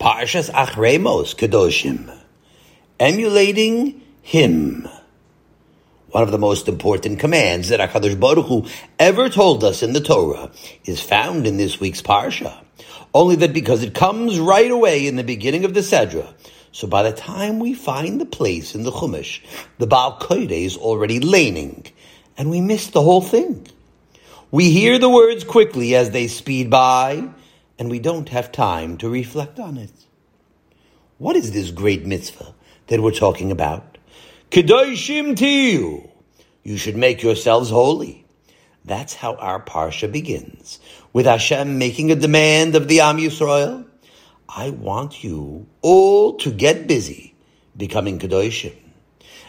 Parshas Achremos Kedoshim, emulating Him. One of the most important commands that HaKadosh Baruch Hu ever told us in the Torah is found in this week's Parsha. Only that because it comes right away in the beginning of the Sedra, so by the time we find the place in the Chumash, the Baal Koide is already laning, and we miss the whole thing. We hear the words quickly as they speed by, and we don't have time to reflect on it. What is this great mitzvah that we're talking about? Kedoshim tiyu. You should make yourselves holy. That's how our parsha begins, with Hashem making a demand of the Am Yisrael. I want you all to get busy becoming Kedoshim.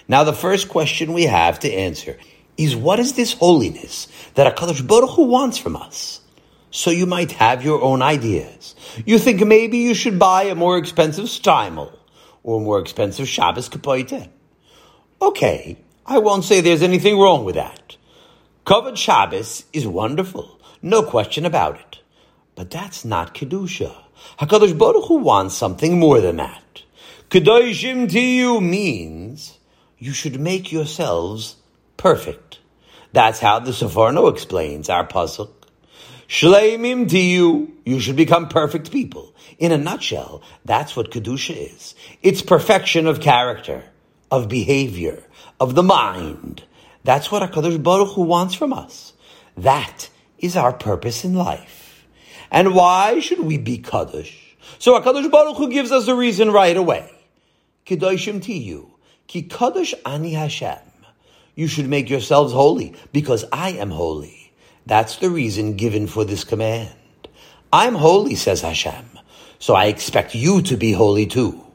Now, the first question we have to answer is what is this holiness that HaKadosh Baruch Hu wants from us? So you might have your own ideas. You think maybe you should buy a more expensive shtreimel or a more expensive Shabbos kapoite. Okay, I won't say there's anything wrong with that. Kavod Shabbos is wonderful, no question about it. But that's not Kedusha. HaKadosh Baruch Hu wants something more than that. Kedoshim tiyu means you should make yourselves perfect. That's how the Seforno explains our puzzle. Shleimim diyu, you should become perfect people. In a nutshell, that's what Kedusha is. It's perfection of character, of behavior, of the mind. That's what HaKadosh Baruch Hu wants from us. That is our purpose in life. And why should we be Kaddish? So HaKadosh Baruch Hu gives us a reason right away. Kedoshim tiyu, ki Kaddish ani Hashem. You should make yourselves holy, because I am holy. That's the reason given for this command. I'm holy, says Hashem, so I expect you to be holy too.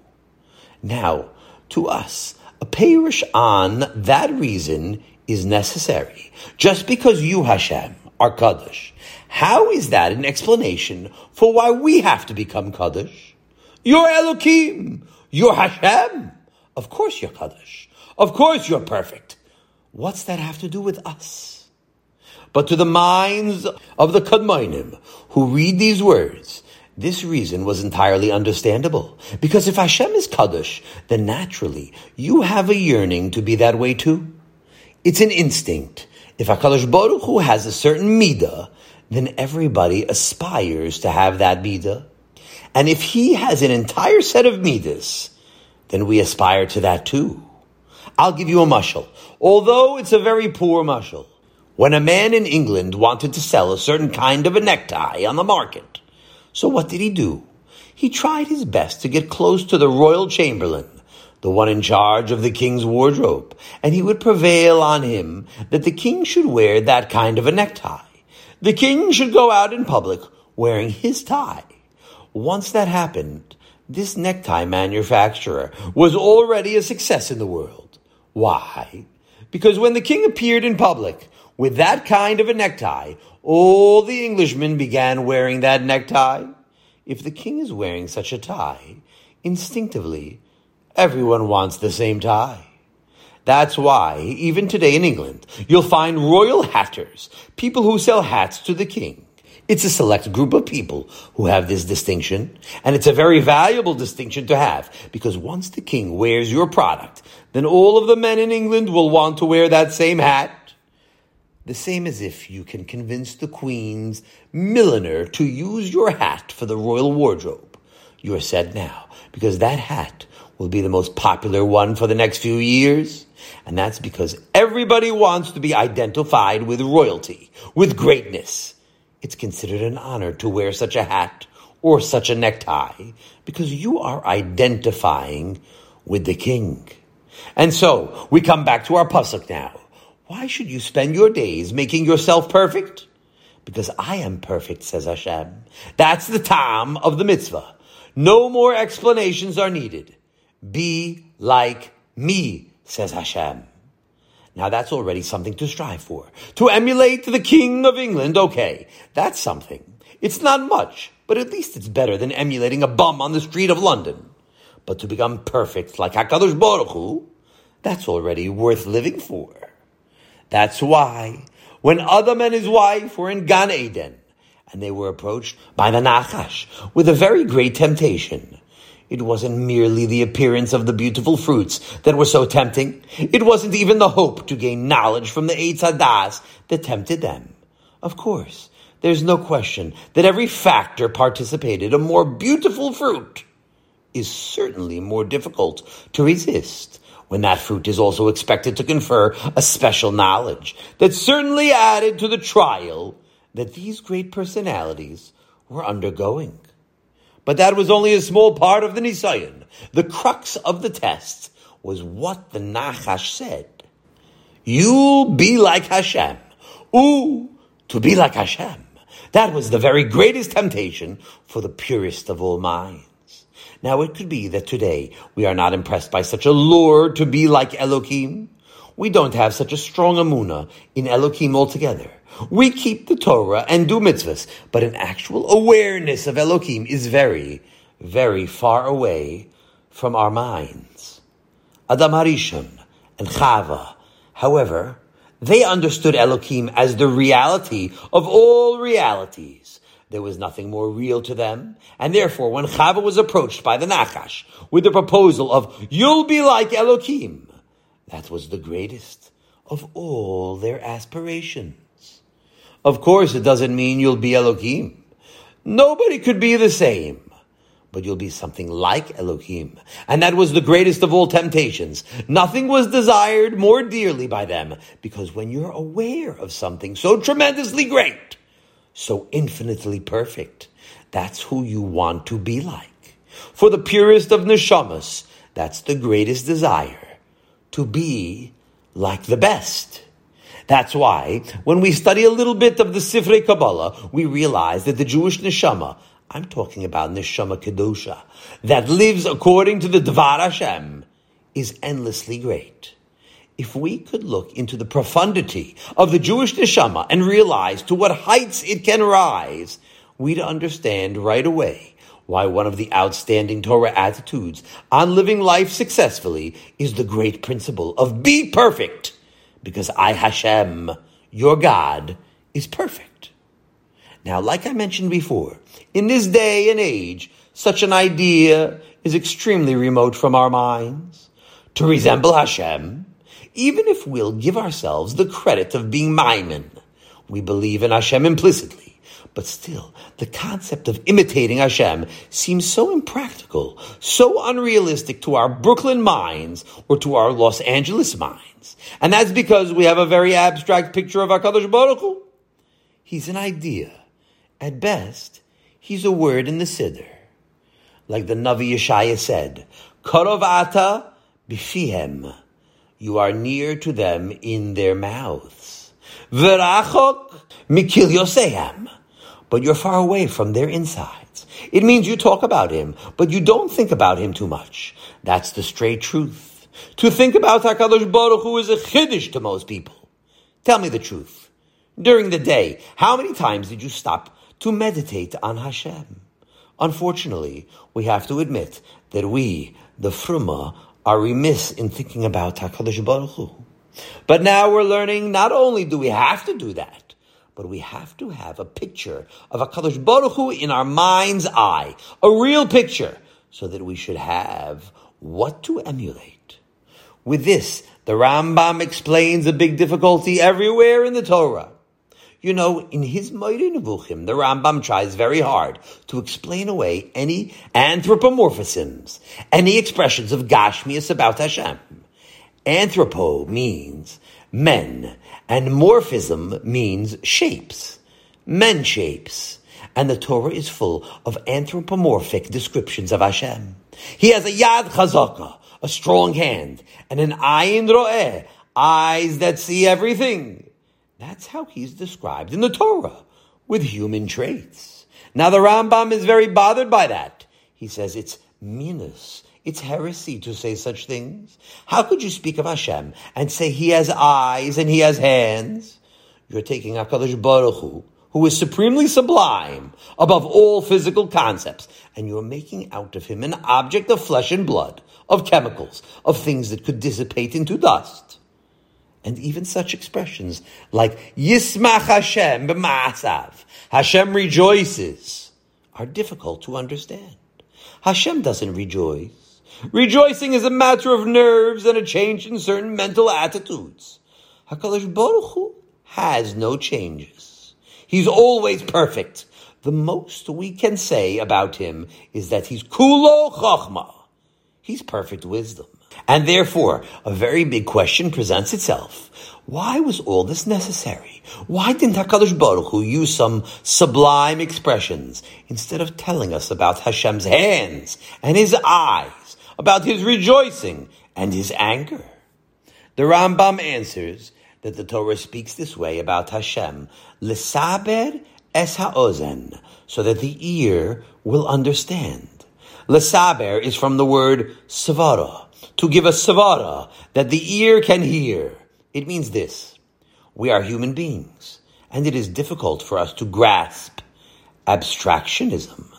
Now, to us, a peirush on that reason is necessary. Just because you, Hashem, are Kaddish, how is that an explanation for why we have to become Kaddish? You're Elohim. You're Hashem. Of course you're Kaddish. Of course you're perfect. What's that have to do with us? But to the minds of the Kadmoinim who read these words, this reason was entirely understandable. Because if Hashem is Kaddish, then naturally you have a yearning to be that way too. It's an instinct. If HaKadosh Baruch Hu has a certain midah, then everybody aspires to have that midah. And if he has an entire set of midas, then we aspire to that too. I'll give you a mushal, although it's a very poor mushal when a man in England wanted to sell a certain kind of a necktie on the market. So what did he do? He tried his best to get close to the royal chamberlain, the one in charge of the king's wardrobe, and he would prevail on him that the king should wear that kind of a necktie. The king should go out in public wearing his tie. Once that happened, this necktie manufacturer was already a success in the world. Why? Because when the king appeared in public, with that kind of a necktie, all the Englishmen began wearing that necktie. If the king is wearing such a tie, instinctively, everyone wants the same tie. That's why, even today in England, you'll find royal hatters, people who sell hats to the king. It's a select group of people who have this distinction, and it's a very valuable distinction to have, because once the king wears your product, then all of the men in England will want to wear that same hat, the same as if you can convince the Queen's milliner to use your hat for the royal wardrobe. You're said now, because that hat will be the most popular one for the next few years. And that's because everybody wants to be identified with royalty, with greatness. It's considered an honor to wear such a hat or such a necktie because you are identifying with the king. And so we come back to our pasuk now. Why should you spend your days making yourself perfect? Because I am perfect, says Hashem. That's the time of the mitzvah. No more explanations are needed. Be like me, says Hashem. Now that's already something to strive for. To emulate the King of England, okay, that's something. It's not much, but at least it's better than emulating a bum on the street of London. But to become perfect like HaKadosh Baruch Hu, that's already worth living for. That's why when Adam and his wife were in Gan Eden, and they were approached by the Nachash with a very great temptation, It wasn't merely the appearance of the beautiful fruits that were so tempting. It wasn't even the hope to gain knowledge from the Eitz Hadas that tempted them. Of course, there's no question that every factor participated. A more beautiful fruit is certainly more difficult to resist when that fruit is also expected to confer a special knowledge that certainly added to the trial that these great personalities were undergoing. But that was only a small part of the Nisayon. The crux of the test was what the Nachash said. You'll be like Hashem. Ooh, to be like Hashem. That was the very greatest temptation for the purest of all minds. Now it could be that today we are not impressed by such a lure to be like Elohim. We don't have such a strong amuna in Elohim altogether. We keep the Torah and do mitzvahs, but an actual awareness of Elohim is very, very far away from our minds. Adam Harishon and Chava, however, they understood Elohim as the reality of all realities. There was nothing more real to them, and therefore, when Chava was approached by the Nachash with the proposal of "You'll be like Elohim," that was the greatest of all their aspirations. Of course, it doesn't mean you'll be Elohim. Nobody could be the same. But you'll be something like Elohim. And that was the greatest of all temptations. Nothing was desired more dearly by them. Because when you're aware of something so tremendously great, so infinitely perfect, that's who you want to be like. For the purest of neshamas, that's the greatest desire. To be like the best. That's why, when we study a little bit of the Sifrei Kabbalah, we realize that the Jewish neshama, I'm talking about neshama kedusha, that lives according to the Dvar Hashem, is endlessly great. If we could look into the profundity of the Jewish neshama and realize to what heights it can rise, we'd understand right away why one of the outstanding Torah attitudes on living life successfully is the great principle of be perfect because I, Hashem, your God, is perfect. Now, like I mentioned before, in this day and age, such an idea is extremely remote from our minds. To resemble Hashem, even if we'll give ourselves the credit of being Maimon, we believe in Hashem implicitly. But still, the concept of imitating Hashem seems so impractical, so unrealistic to our Brooklyn minds or to our Los Angeles minds. And that's because we have a very abstract picture of HaKadosh Baruch Hu. He's an idea. At best, he's a word in the Siddur. Like the Navi Yeshaya said, Karovata bifihem. You are near to them in their mouths. But you're far away from their insides. It means you talk about him, but you don't think about him too much. That's the straight truth. To think about HaKadosh Baruch Hu is a chiddush to most people. Tell me the truth. During the day, how many times did you stop to meditate on Hashem? Unfortunately, we have to admit that we, the Fruma, are remiss in thinking about HaKadosh Baruch Hu. But now we're learning not only do we have to do that, but we have to have a picture of a Kadosh Baruch Hu in our mind's eye, a real picture, so that we should have what to emulate. With this, the Rambam explains a big difficulty everywhere in the Torah. You know, in his Moire Nevuchim, the Rambam tries very hard to explain away any anthropomorphisms, any expressions of Gashmias about Hashem. Anthropo means men, and morphism means shapes, men shapes. And the Torah is full of anthropomorphic descriptions of Hashem. He has a yad chazaka, a strong hand, and an ayin ro'eh, eyes that see everything. That's how he's described in the Torah, with human traits. Now the Rambam is very bothered by that. He says it's minus, it's heresy to say such things. How could you speak of Hashem and say he has eyes and he has hands? You're taking HaKadosh Baruch Hu, who is supremely sublime above all physical concepts, and you're making out of him an object of flesh and blood, of chemicals, of things that could dissipate into dust. And even such expressions like Yismach Hashem b'ma'asav, Hashem rejoices, are difficult to understand. Hashem doesn't rejoice. Rejoicing is a matter of nerves and a change in certain mental attitudes. HaKadosh Baruch Hu has no changes. He's always perfect. The most we can say about him is that he's kulo chachma. He's perfect wisdom. And therefore, a very big question presents itself. Why was all this necessary? Why didn't HaKadosh Baruch Hu use some sublime expressions instead of telling us about Hashem's hands and his eyes, about his rejoicing and his anger? The Rambam answers that the Torah speaks this way about Hashem, L'saber es ha'ozen, so that the ear will understand. L'saber is from the word savara, to give a savara, that the ear can hear. It means this. We are human beings, and it is difficult for us to grasp abstractionism.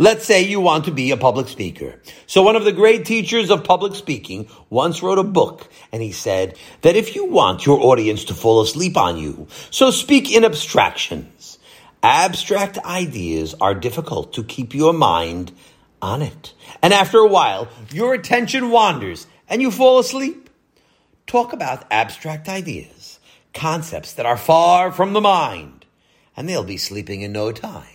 Let's say you want to be a public speaker. So one of the great teachers of public speaking once wrote a book and he said that if you want your audience to fall asleep on you, so speak in abstractions. Abstract ideas are difficult to keep your mind on it. And after a while, your attention wanders and you fall asleep. Talk about abstract ideas, concepts that are far from the mind, and they'll be sleeping in no time.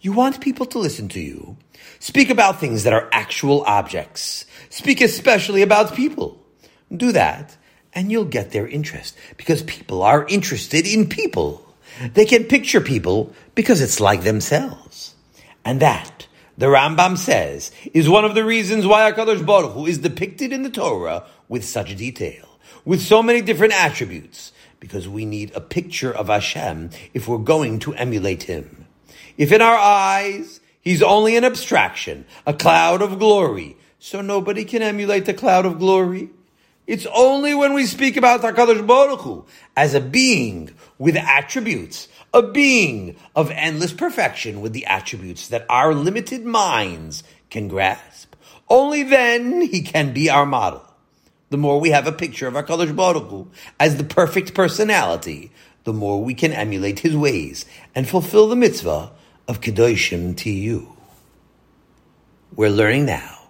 You want people to listen to you. Speak about things that are actual objects. Speak especially about people. Do that, and you'll get their interest because people are interested in people. They can picture people because it's like themselves. And that, the Rambam says, is one of the reasons why HaKadosh Baruch Hu is depicted in the Torah with such detail, with so many different attributes, because we need a picture of Hashem if we're going to emulate Him. If in our eyes he's only an abstraction, a cloud of glory, so nobody can emulate the cloud of glory. It's only when we speak about HaKadosh Baruch Hu as a being with attributes, a being of endless perfection with the attributes that our limited minds can grasp. Only then he can be our model. The more we have a picture of HaKadosh Baruch Hu as the perfect personality, the more we can emulate his ways and fulfill the mitzvah of Kedoshim to you. We're learning now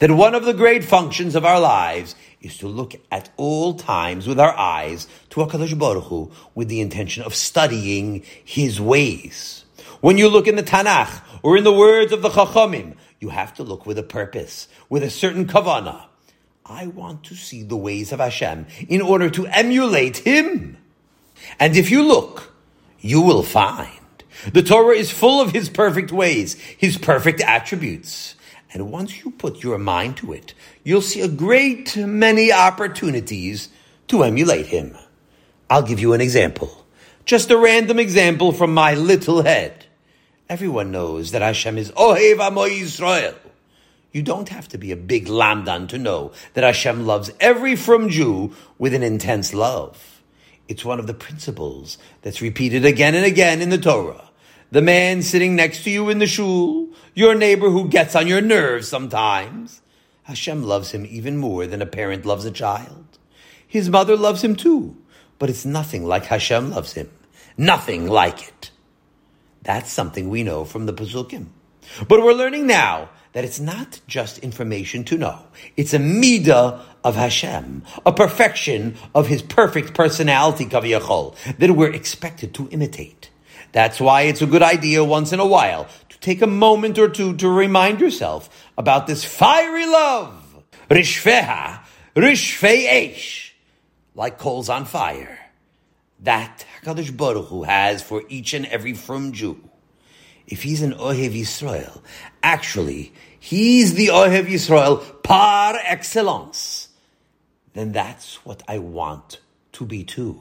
that one of the great functions of our lives is to look at all times with our eyes to HaKadosh Baruch Hu with the intention of studying His ways. When you look in the Tanakh or in the words of the Chachamim, you have to look with a purpose, with a certain kavanah. I want to see the ways of Hashem in order to emulate Him. And if you look, you will find the Torah is full of His perfect ways, His perfect attributes. And once you put your mind to it, you'll see a great many opportunities to emulate Him. I'll give you an example. Just a random example from my little head. Everyone knows that Hashem is Ohev Amo Yisrael. You don't have to be a big lamdan to know that Hashem loves every frum Jew with an intense love. It's one of the principles that's repeated again and again in the Torah the man sitting next to you in the shul, your neighbor who gets on your nerves sometimes. Hashem loves him even more than a parent loves a child. His mother loves him too, but it's nothing like Hashem loves him. Nothing like it. That's something we know from the Pesukim. But we're learning now that it's not just information to know. It's a midah of Hashem, a perfection of His perfect personality, kaviyachol, that we're expected to imitate. That's why it's a good idea once in a while to take a moment or two to remind yourself about this fiery love. Rishfeha, Rishfei Eish, like coals on fire. That HaKadosh Baruch Hu has for each and every frum Jew. If he's an Ohev Yisrael, actually, he's the Ohev Yisrael par excellence, then that's what I want to be too.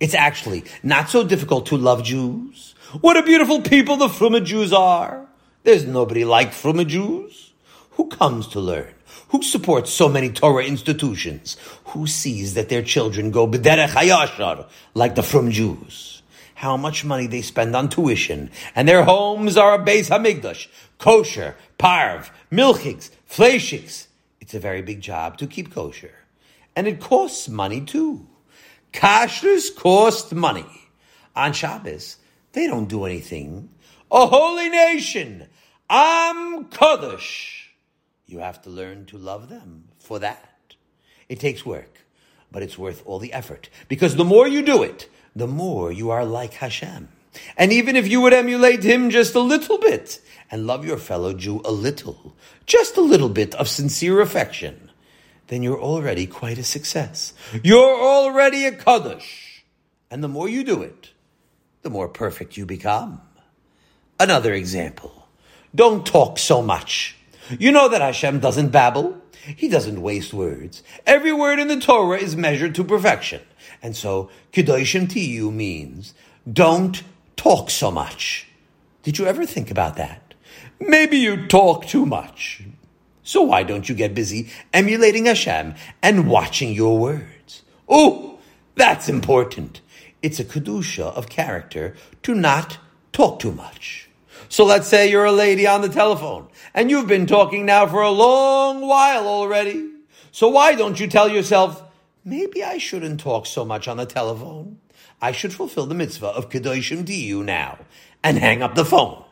It's actually not so difficult to love Jews. What a beautiful people the Fruma Jews are. There's nobody like Fruma Jews. Who comes to learn? Who supports so many Torah institutions? Who sees that their children go b'derech hayashar like the Frum Jews? How much money they spend on tuition, and their homes are a Beis Hamikdash, kosher, parv, milchiks, fleishiks. It's a very big job to keep kosher. And it costs money too. Kashrus cost money. On Shabbos, they don't do anything. A holy nation, Am Kodesh. You have to learn to love them for that. It takes work, but it's worth all the effort because the more you do it, the more you are like Hashem. And even if you would emulate him just a little bit and love your fellow Jew a little, just a little bit of sincere affection, then you're already quite a success. You're already a Kaddish. And the more you do it, the more perfect you become. Another example. Don't talk so much. You know that Hashem doesn't babble. He doesn't waste words. Every word in the Torah is measured to perfection. And so, Kedoshim Tiyu means don't talk so much. Did you ever think about that? Maybe you talk too much. So why don't you get busy emulating Hashem and watching your words? Oh, that's important. It's a kedusha of character to not talk too much. So let's say you're a lady on the telephone and you've been talking now for a long while already. So why don't you tell yourself, maybe I shouldn't talk so much on the telephone? I should fulfill the mitzvah of Kedoshim Tiyu now and hang up the phone.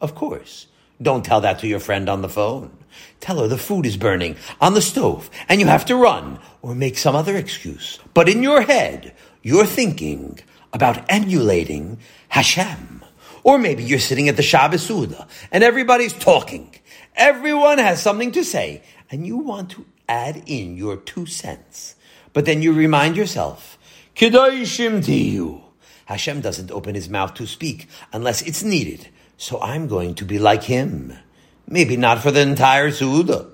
Of course, don't tell that to your friend on the phone. Tell her the food is burning on the stove and you have to run or make some other excuse. But in your head, you're thinking about emulating Hashem. Or maybe you're sitting at the Shabbos Suda and everybody's talking. Everyone has something to say and you want to add in your two cents. But then you remind yourself Kedoshim Tiyu. Hashem doesn't open his mouth to speak unless it's needed. So I'm going to be like him. Maybe not for the entire Suda.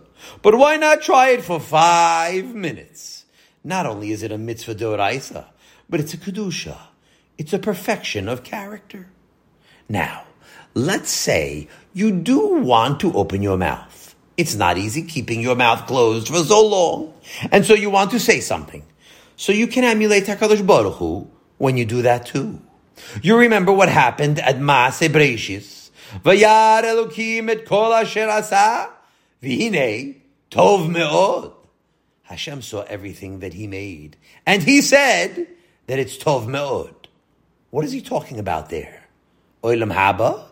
But why not try it for five minutes? Not only is it a mitzvah doraisa, but it's a kedusha. It's a perfection of character. Now, let's say you do want to open your mouth. It's not easy keeping your mouth closed for so long. And so you want to say something. So you can emulate HaKadosh Baruch Hu when you do that too. You remember what happened at Maaseh Breshis. Vayar Elokim et kol asher asa, tov me'od. Hashem saw everything that he made. And he said that it's tov me'od. What is he talking about there? Oilam haba?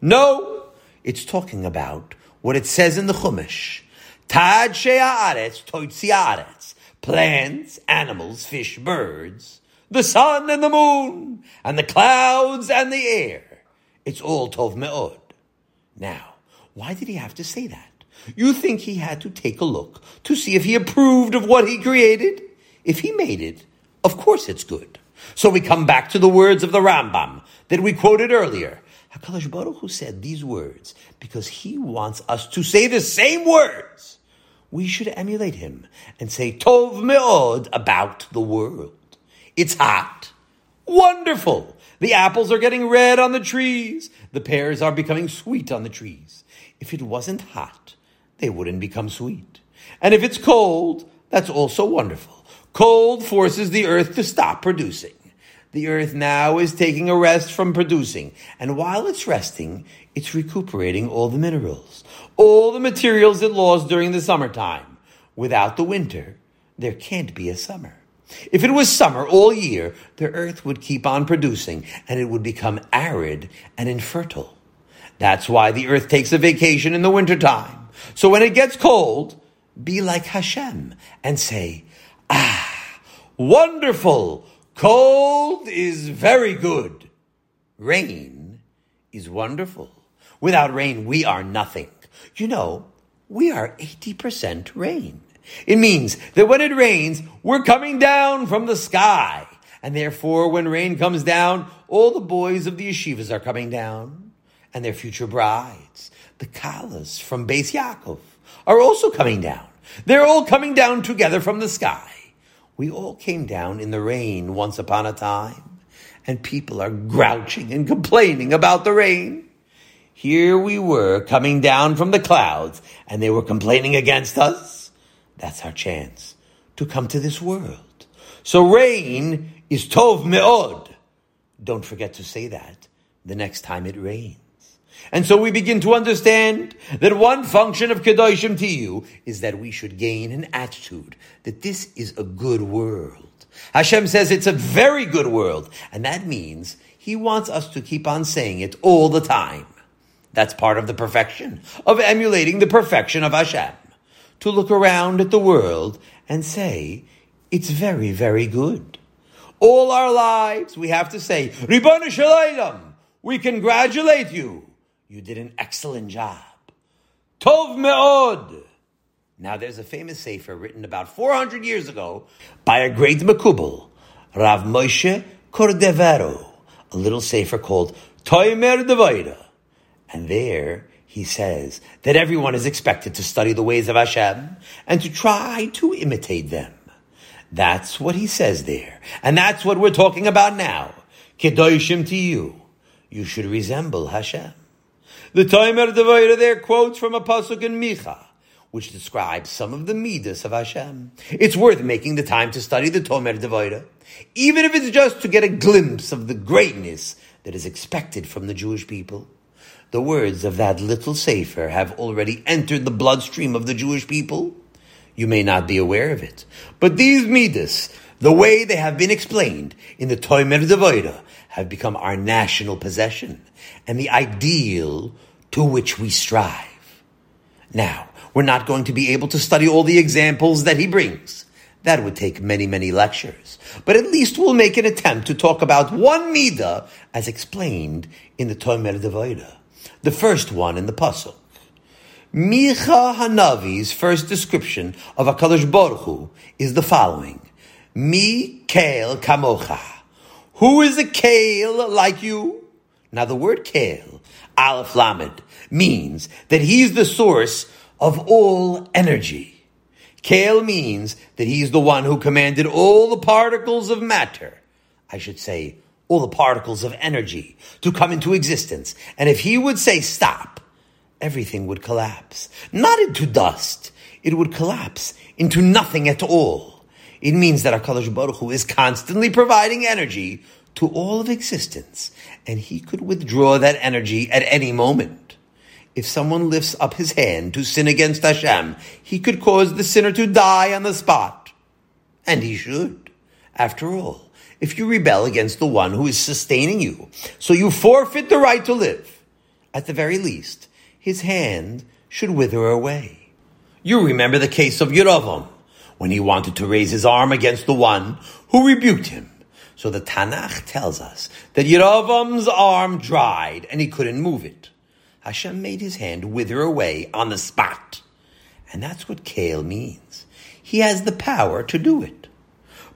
No, it's talking about what it says in the Chumash. Tad she'aretz toitzi plants, animals, fish, birds, the sun and the moon, and the clouds and the air. It's all Tov Me'od. Now, why did he have to say that? You think he had to take a look to see if he approved of what he created? If he made it, of course it's good. So we come back to the words of the Rambam that we quoted earlier. HaKadosh Baruch Hu said these words because he wants us to say the same words we should emulate him and say Tov Me'od about the world. It's hot. Wonderful. The apples are getting red on the trees. The pears are becoming sweet on the trees. If it wasn't hot, they wouldn't become sweet. And if it's cold, that's also wonderful. Cold forces the earth to stop producing. The earth now is taking a rest from producing, and while it's resting, it's recuperating all the minerals, all the materials it lost during the summertime. Without the winter, there can't be a summer. If it was summer all year, the earth would keep on producing and it would become arid and infertile. That's why the earth takes a vacation in the wintertime. So when it gets cold, be like Hashem and say, Ah, wonderful! Cold is very good. Rain is wonderful. Without rain, we are nothing. You know, we are 80% rain. It means that when it rains, we're coming down from the sky. And therefore, when rain comes down, all the boys of the yeshivas are coming down. And their future brides, the kalas from Beis Yaakov, are also coming down. They're all coming down together from the sky. We all came down in the rain once upon a time. And people are grouching and complaining about the rain. Here we were coming down from the clouds and they were complaining against us. That's our chance to come to this world. So rain is tov me'od. Don't forget to say that the next time it rains. And so we begin to understand that one function of Kedoshim you is that we should gain an attitude that this is a good world. Hashem says it's a very good world, and that means He wants us to keep on saying it all the time. That's part of the perfection of emulating the perfection of Hashem. To look around at the world and say, it's very, very good. All our lives we have to say, Ribbon Shalom, we congratulate you. You did an excellent job. Tov me'od. Now there's a famous sefer written about 400 years ago by a great Makubal, Rav Moshe Cordovero, a little sefer called Toimer Devaira. And there he says that everyone is expected to study the ways of Hashem and to try to imitate them. That's what he says there. And that's what we're talking about now. Kedoshim to you. You should resemble Hashem. The Toimer Devaira there quotes from a pasuk in Micha, which describes some of the midas of Hashem. It's worth making the time to study the Tomer Devaira, even if it's just to get a glimpse of the greatness that is expected from the Jewish people. The words of that little sefer have already entered the bloodstream of the Jewish people. You may not be aware of it, but these midas, the way they have been explained in the Toimer Devaira, have become our national possession and the ideal to which we strive. Now, we're not going to be able to study all the examples that he brings. That would take many, many lectures. But at least we'll make an attempt to talk about one Mida as explained in the Tomer Devaira. The first one in the Pasuk. Micha Hanavi's first description of HaKadosh Baruch Hu is the following. Mi Kamocha. Who is a Kael like you? Now the word Kael, Aleph Lamed, means that he's the source of all energy. Kael means that he's the one who commanded all the particles of matter. I should say, all the particles of energy to come into existence. And if he would say stop, everything would collapse. Not into dust. It would collapse into nothing at all. It means that HaKadosh Baruch Hu is constantly providing energy to all of existence, and he could withdraw that energy at any moment. If someone lifts up his hand to sin against Hashem, he could cause the sinner to die on the spot. And he should. After all, if you rebel against the one who is sustaining you, so you forfeit the right to live, at the very least, his hand should wither away. You remember the case of Yerovam, when he wanted to raise his arm against the one who rebuked him. So the Tanakh tells us that Yeravam's arm dried and he couldn't move it. Hashem made his hand wither away on the spot. And that's what Kael means. He has the power to do it.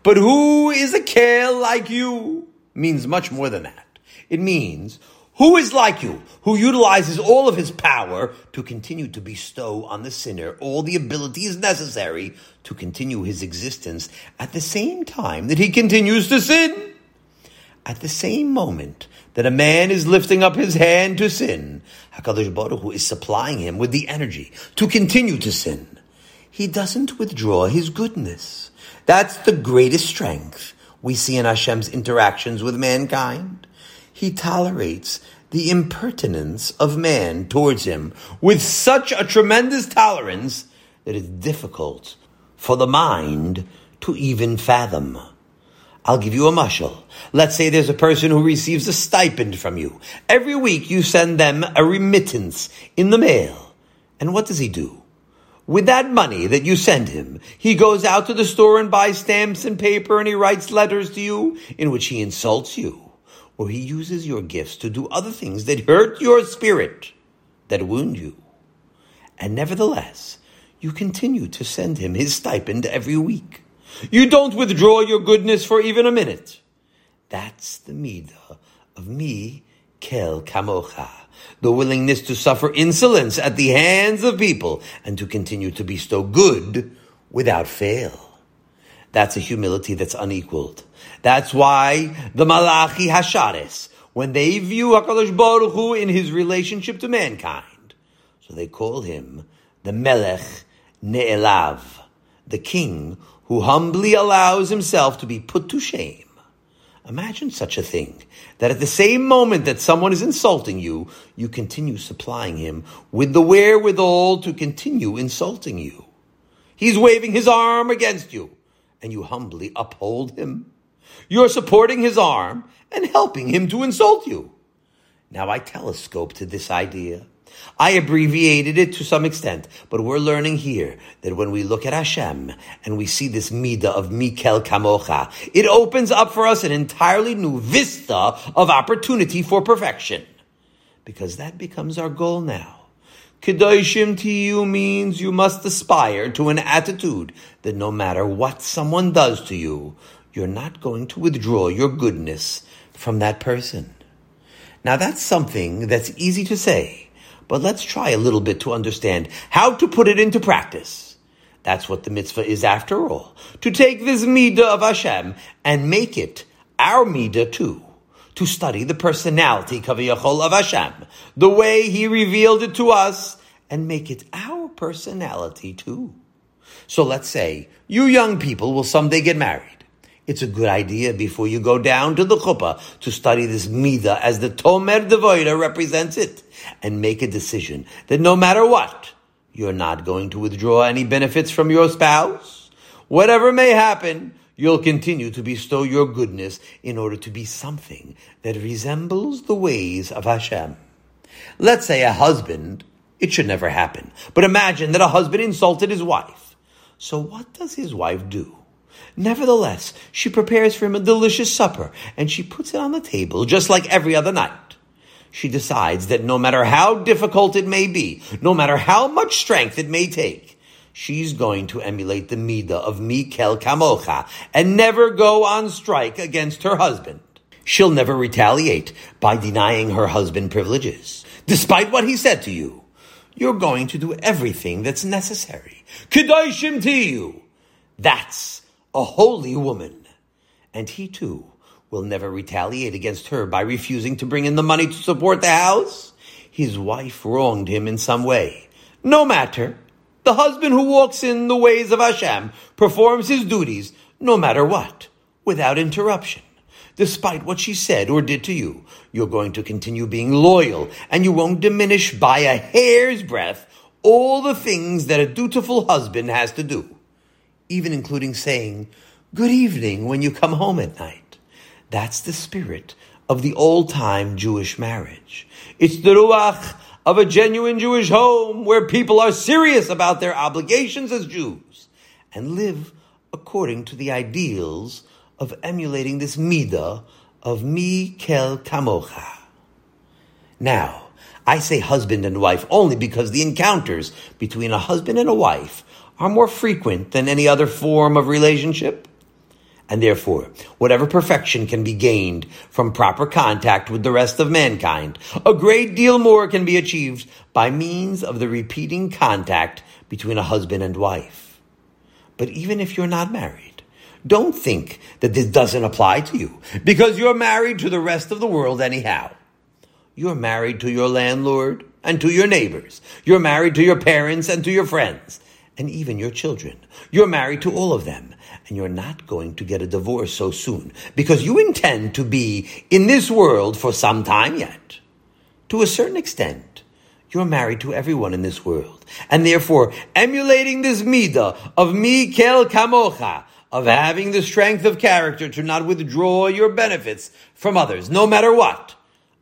But who is a Kael like you? Means much more than that. It means who is like you, who utilizes all of his power to continue to bestow on the sinner all the abilities necessary to continue his existence at the same time that he continues to sin? At the same moment that a man is lifting up his hand to sin, HaKadosh Baruch Hu is supplying him with the energy to continue to sin. He doesn't withdraw his goodness. That's the greatest strength we see in Hashem's interactions with mankind he tolerates the impertinence of man towards him with such a tremendous tolerance that it's difficult for the mind to even fathom. I'll give you a mushal. Let's say there's a person who receives a stipend from you. Every week you send them a remittance in the mail. And what does he do? With that money that you send him, he goes out to the store and buys stamps and paper and he writes letters to you in which he insults you or he uses your gifts to do other things that hurt your spirit, that wound you. And nevertheless, you continue to send him his stipend every week. You don't withdraw your goodness for even a minute. That's the midah of me, kel kamocha, the willingness to suffer insolence at the hands of people and to continue to bestow good without fail. That's a humility that's unequaled. That's why the Malachei Hashareis, when they view HaKadosh Baruch Hu in his relationship to mankind, so they call him the Melech Ne'elav, the king who humbly allows himself to be put to shame. Imagine such a thing, that at the same moment that someone is insulting you, you continue supplying him with the wherewithal to continue insulting you. He's waving his arm against you and you humbly uphold him. You're supporting his arm and helping him to insult you. Now I telescope to this idea. I abbreviated it to some extent, but we're learning here that when we look at Hashem and we see this midah of Mikel Kamocha, it opens up for us an entirely new vista of opportunity for perfection. Because that becomes our goal now. Kedoshim to you means you must aspire to an attitude that no matter what someone does to you, you're not going to withdraw your goodness from that person. Now that's something that's easy to say, but let's try a little bit to understand how to put it into practice. That's what the mitzvah is after all. To take this midah of Hashem and make it our midah too. To study the personality, kaviyachol, of Hashem, the way He revealed it to us, and make it our personality too. So let's say you young people will someday get married. It's a good idea before you go down to the chuppah to study this midah as the Tomer Devaira represents it and make a decision that no matter what, you're not going to withdraw any benefits from your spouse. Whatever may happen, you'll continue to bestow your goodness in order to be something that resembles the ways of Hashem. Let's say a husband, it should never happen, but imagine that a husband insulted his wife. So what does his wife do? Nevertheless, she prepares for him a delicious supper and she puts it on the table just like every other night. She decides that no matter how difficult it may be, no matter how much strength it may take, she's going to emulate the midah of Mikel Kamocha and never go on strike against her husband. She'll never retaliate by denying her husband privileges, despite what he said to you. You're going to do everything that's necessary. Kedoshim to you. That's a holy woman. And he too will never retaliate against her by refusing to bring in the money to support the house. His wife wronged him in some way. No matter. The husband who walks in the ways of Hashem performs his duties no matter what, without interruption. Despite what she said or did to you, you're going to continue being loyal and you won't diminish by a hair's breadth all the things that a dutiful husband has to do even including saying good evening when you come home at night. That's the spirit of the old time Jewish marriage. It's the ruach of a genuine Jewish home where people are serious about their obligations as Jews and live according to the ideals of emulating this midah of mi kel kamocha. Now, I say husband and wife only because the encounters between a husband and a wife are more frequent than any other form of relationship. And therefore, whatever perfection can be gained from proper contact with the rest of mankind, a great deal more can be achieved by means of the repeating contact between a husband and wife. But even if you're not married, don't think that this doesn't apply to you, because you're married to the rest of the world anyhow. You're married to your landlord and to your neighbors. You're married to your parents and to your friends and even your children. You're married to all of them, and you're not going to get a divorce so soon because you intend to be in this world for some time yet. To a certain extent, you're married to everyone in this world, and therefore emulating this midah of Mikel Kamocha, of having the strength of character to not withdraw your benefits from others, no matter what,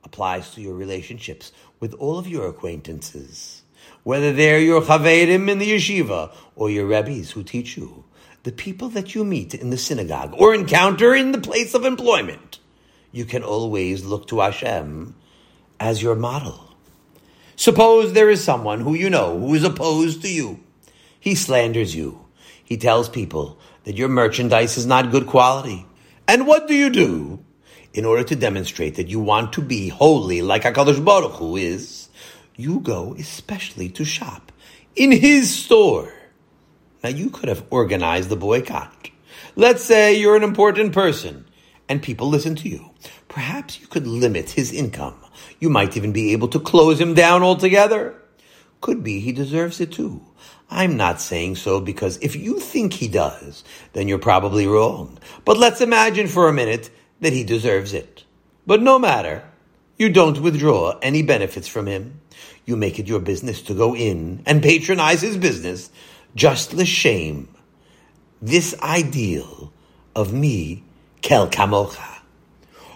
applies to your relationships with all of your acquaintances whether they're your chaverim in the yeshiva or your rabbis who teach you, the people that you meet in the synagogue or encounter in the place of employment, you can always look to Hashem as your model. Suppose there is someone who you know who is opposed to you. He slanders you. He tells people that your merchandise is not good quality. And what do you do? In order to demonstrate that you want to be holy like HaKadosh Baruch Hu is, you go especially to shop in his store. Now, you could have organized the boycott. Let's say you're an important person and people listen to you. Perhaps you could limit his income. You might even be able to close him down altogether. Could be he deserves it too. I'm not saying so because if you think he does, then you're probably wrong. But let's imagine for a minute that he deserves it. But no matter, you don't withdraw any benefits from him you make it your business to go in and patronize his business, just the shame. This ideal of me, kel kamocha.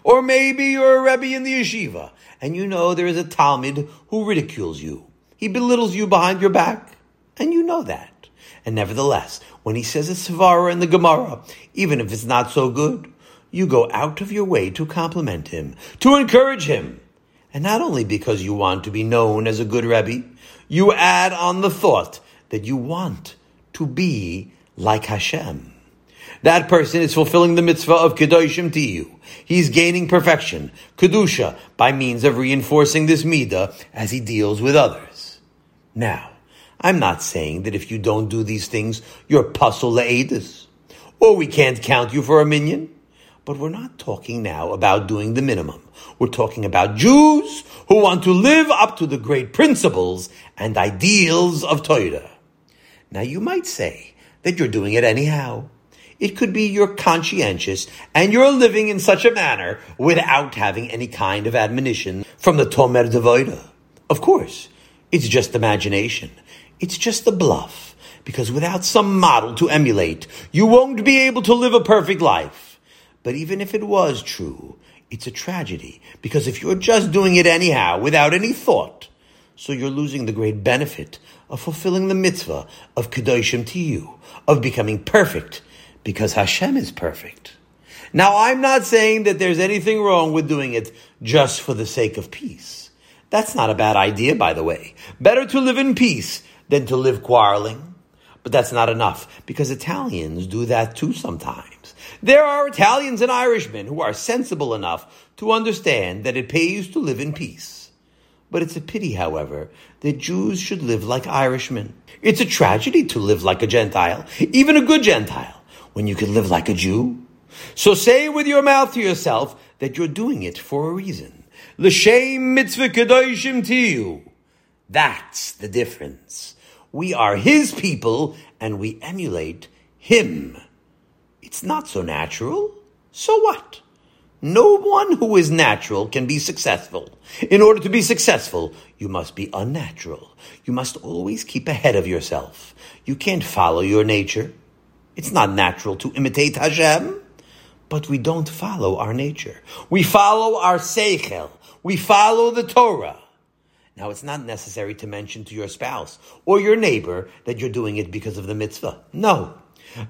Or maybe you're a rebbe in the yeshiva, and you know there is a talmid who ridicules you. He belittles you behind your back, and you know that. And nevertheless, when he says a svara in the Gemara, even if it's not so good, you go out of your way to compliment him, to encourage him. And not only because you want to be known as a good Rebbe, you add on the thought that you want to be like Hashem. That person is fulfilling the mitzvah of Kedoshim Tiyu. He's gaining perfection, Kedusha, by means of reinforcing this midah as he deals with others. Now, I'm not saying that if you don't do these things, you're pasul le'eidus, or we can't count you for a minyan. But we're not talking now about doing the minimum. We're talking about Jews who want to live up to the great principles and ideals of Torah. Now you might say that you're doing it anyhow. It could be you're conscientious and you're living in such a manner without having any kind of admonition from the Tomer Devaira. Of course, it's just imagination. It's just a bluff. Because without some model to emulate, you won't be able to live a perfect life. But even if it was true, it's a tragedy because if you're just doing it anyhow without any thought, so you're losing the great benefit of fulfilling the mitzvah of Kedoshim Tiyu, of becoming perfect because Hashem is perfect. Now, I'm not saying that there's anything wrong with doing it just for the sake of peace. That's not a bad idea, by the way. Better to live in peace than to live quarreling. But that's not enough because Italians do that too sometimes. There are Italians and Irishmen who are sensible enough to understand that it pays to live in peace. But it's a pity, however, that Jews should live like Irishmen. It's a tragedy to live like a Gentile, even a good Gentile, when you can live like a Jew. So say with your mouth to yourself that you're doing it for a reason. L'shem mitzvah kedoshim tiyu. That's the difference. We are His people and we emulate Him. It's not so natural. So what? No one who is natural can be successful. In order to be successful, you must be unnatural. You must always keep ahead of yourself. You can't follow your nature. It's not natural to imitate Hashem, but we don't follow our nature. We follow our seichel. We follow the Torah. Now, it's not necessary to mention to your spouse or your neighbor that you're doing it because of the mitzvah. No.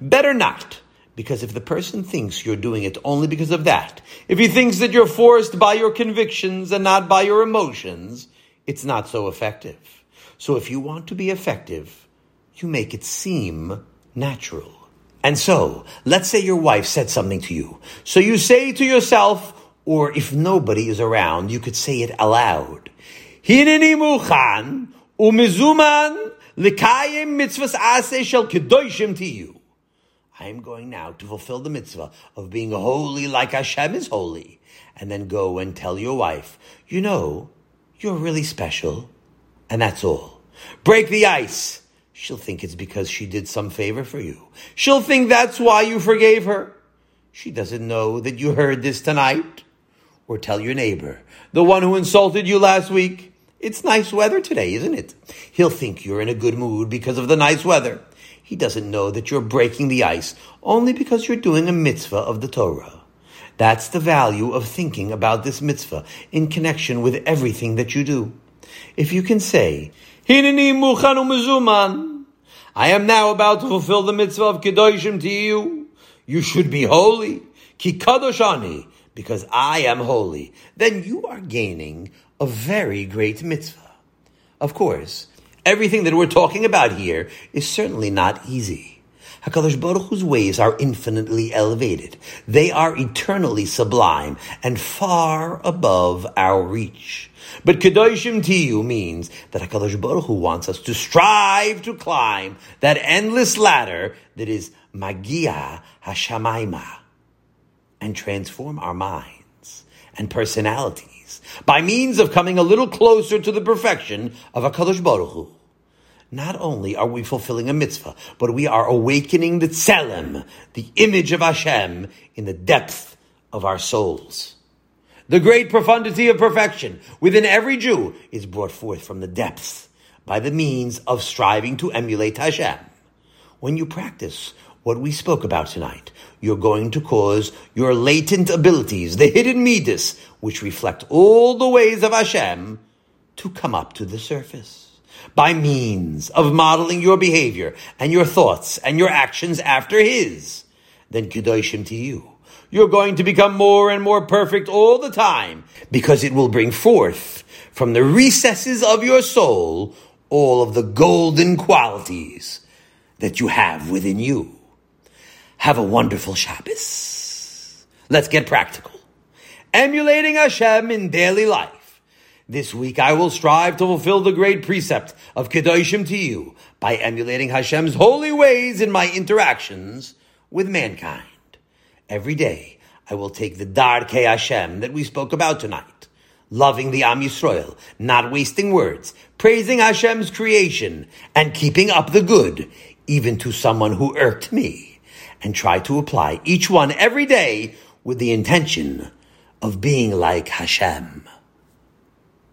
Better not. Because if the person thinks you're doing it only because of that, if he thinks that you're forced by your convictions and not by your emotions, it's not so effective. So if you want to be effective, you make it seem natural. And so, let's say your wife said something to you. So you say to yourself, or if nobody is around, you could say it aloud. Hineni muchan umizuman likayim mitzvahs ase shel kedoshim tiyu. I am going now to fulfill the mitzvah of being holy like Hashem is holy. And then go and tell your wife, you know, you're really special. And that's all. Break the ice. She'll think it's because she did some favor for you. She'll think that's why you forgave her. She doesn't know that you heard this tonight. Or tell your neighbor, the one who insulted you last week, it's nice weather today, isn't it? He'll think you're in a good mood because of the nice weather. He doesn't know that you're breaking the ice only because you're doing a mitzvah of the Torah. That's the value of thinking about this mitzvah in connection with everything that you do. If you can say, Hineni muchanu mezuman, I am now about to fulfill the mitzvah of Kedoshim Tiyu. You should be holy. Ki kadoshani, because I am holy. Then you are gaining a very great mitzvah. Of course, everything that we're talking about here is certainly not easy. HaKadosh Baruch Hu's ways are infinitely elevated. They are eternally sublime and far above our reach. But Kedoshim Tiyu means that HaKadosh Baruch Hu wants us to strive to climb that endless ladder that is Magia Hashamaima and transform our minds and personalities by means of coming a little closer to the perfection of HaKadosh Baruch Hu not only are we fulfilling a mitzvah, but we are awakening the tselem, the image of Hashem, in the depth of our souls. The great profundity of perfection within every Jew is brought forth from the depths by the means of striving to emulate Hashem. When you practice what we spoke about tonight, you're going to cause your latent abilities, the hidden midas, which reflect all the ways of Hashem, to come up to the surface by means of modeling your behavior and your thoughts and your actions after His. Then Kedoshim Tiyu. You're going to become more and more perfect all the time because it will bring forth from the recesses of your soul all of the golden qualities that you have within you. Have a wonderful Shabbos. Let's get practical. Emulating Hashem in daily life. This week I will strive to fulfill the great precept of Kedoshim Tiyu by emulating Hashem's holy ways in my interactions with mankind. Every day I will take the Darkei Hashem that we spoke about tonight. Loving the Am Yisrael, not wasting words, praising Hashem's creation, and keeping up the good, even to someone who irked me, and try to apply each one every day with the intention of being like Hashem.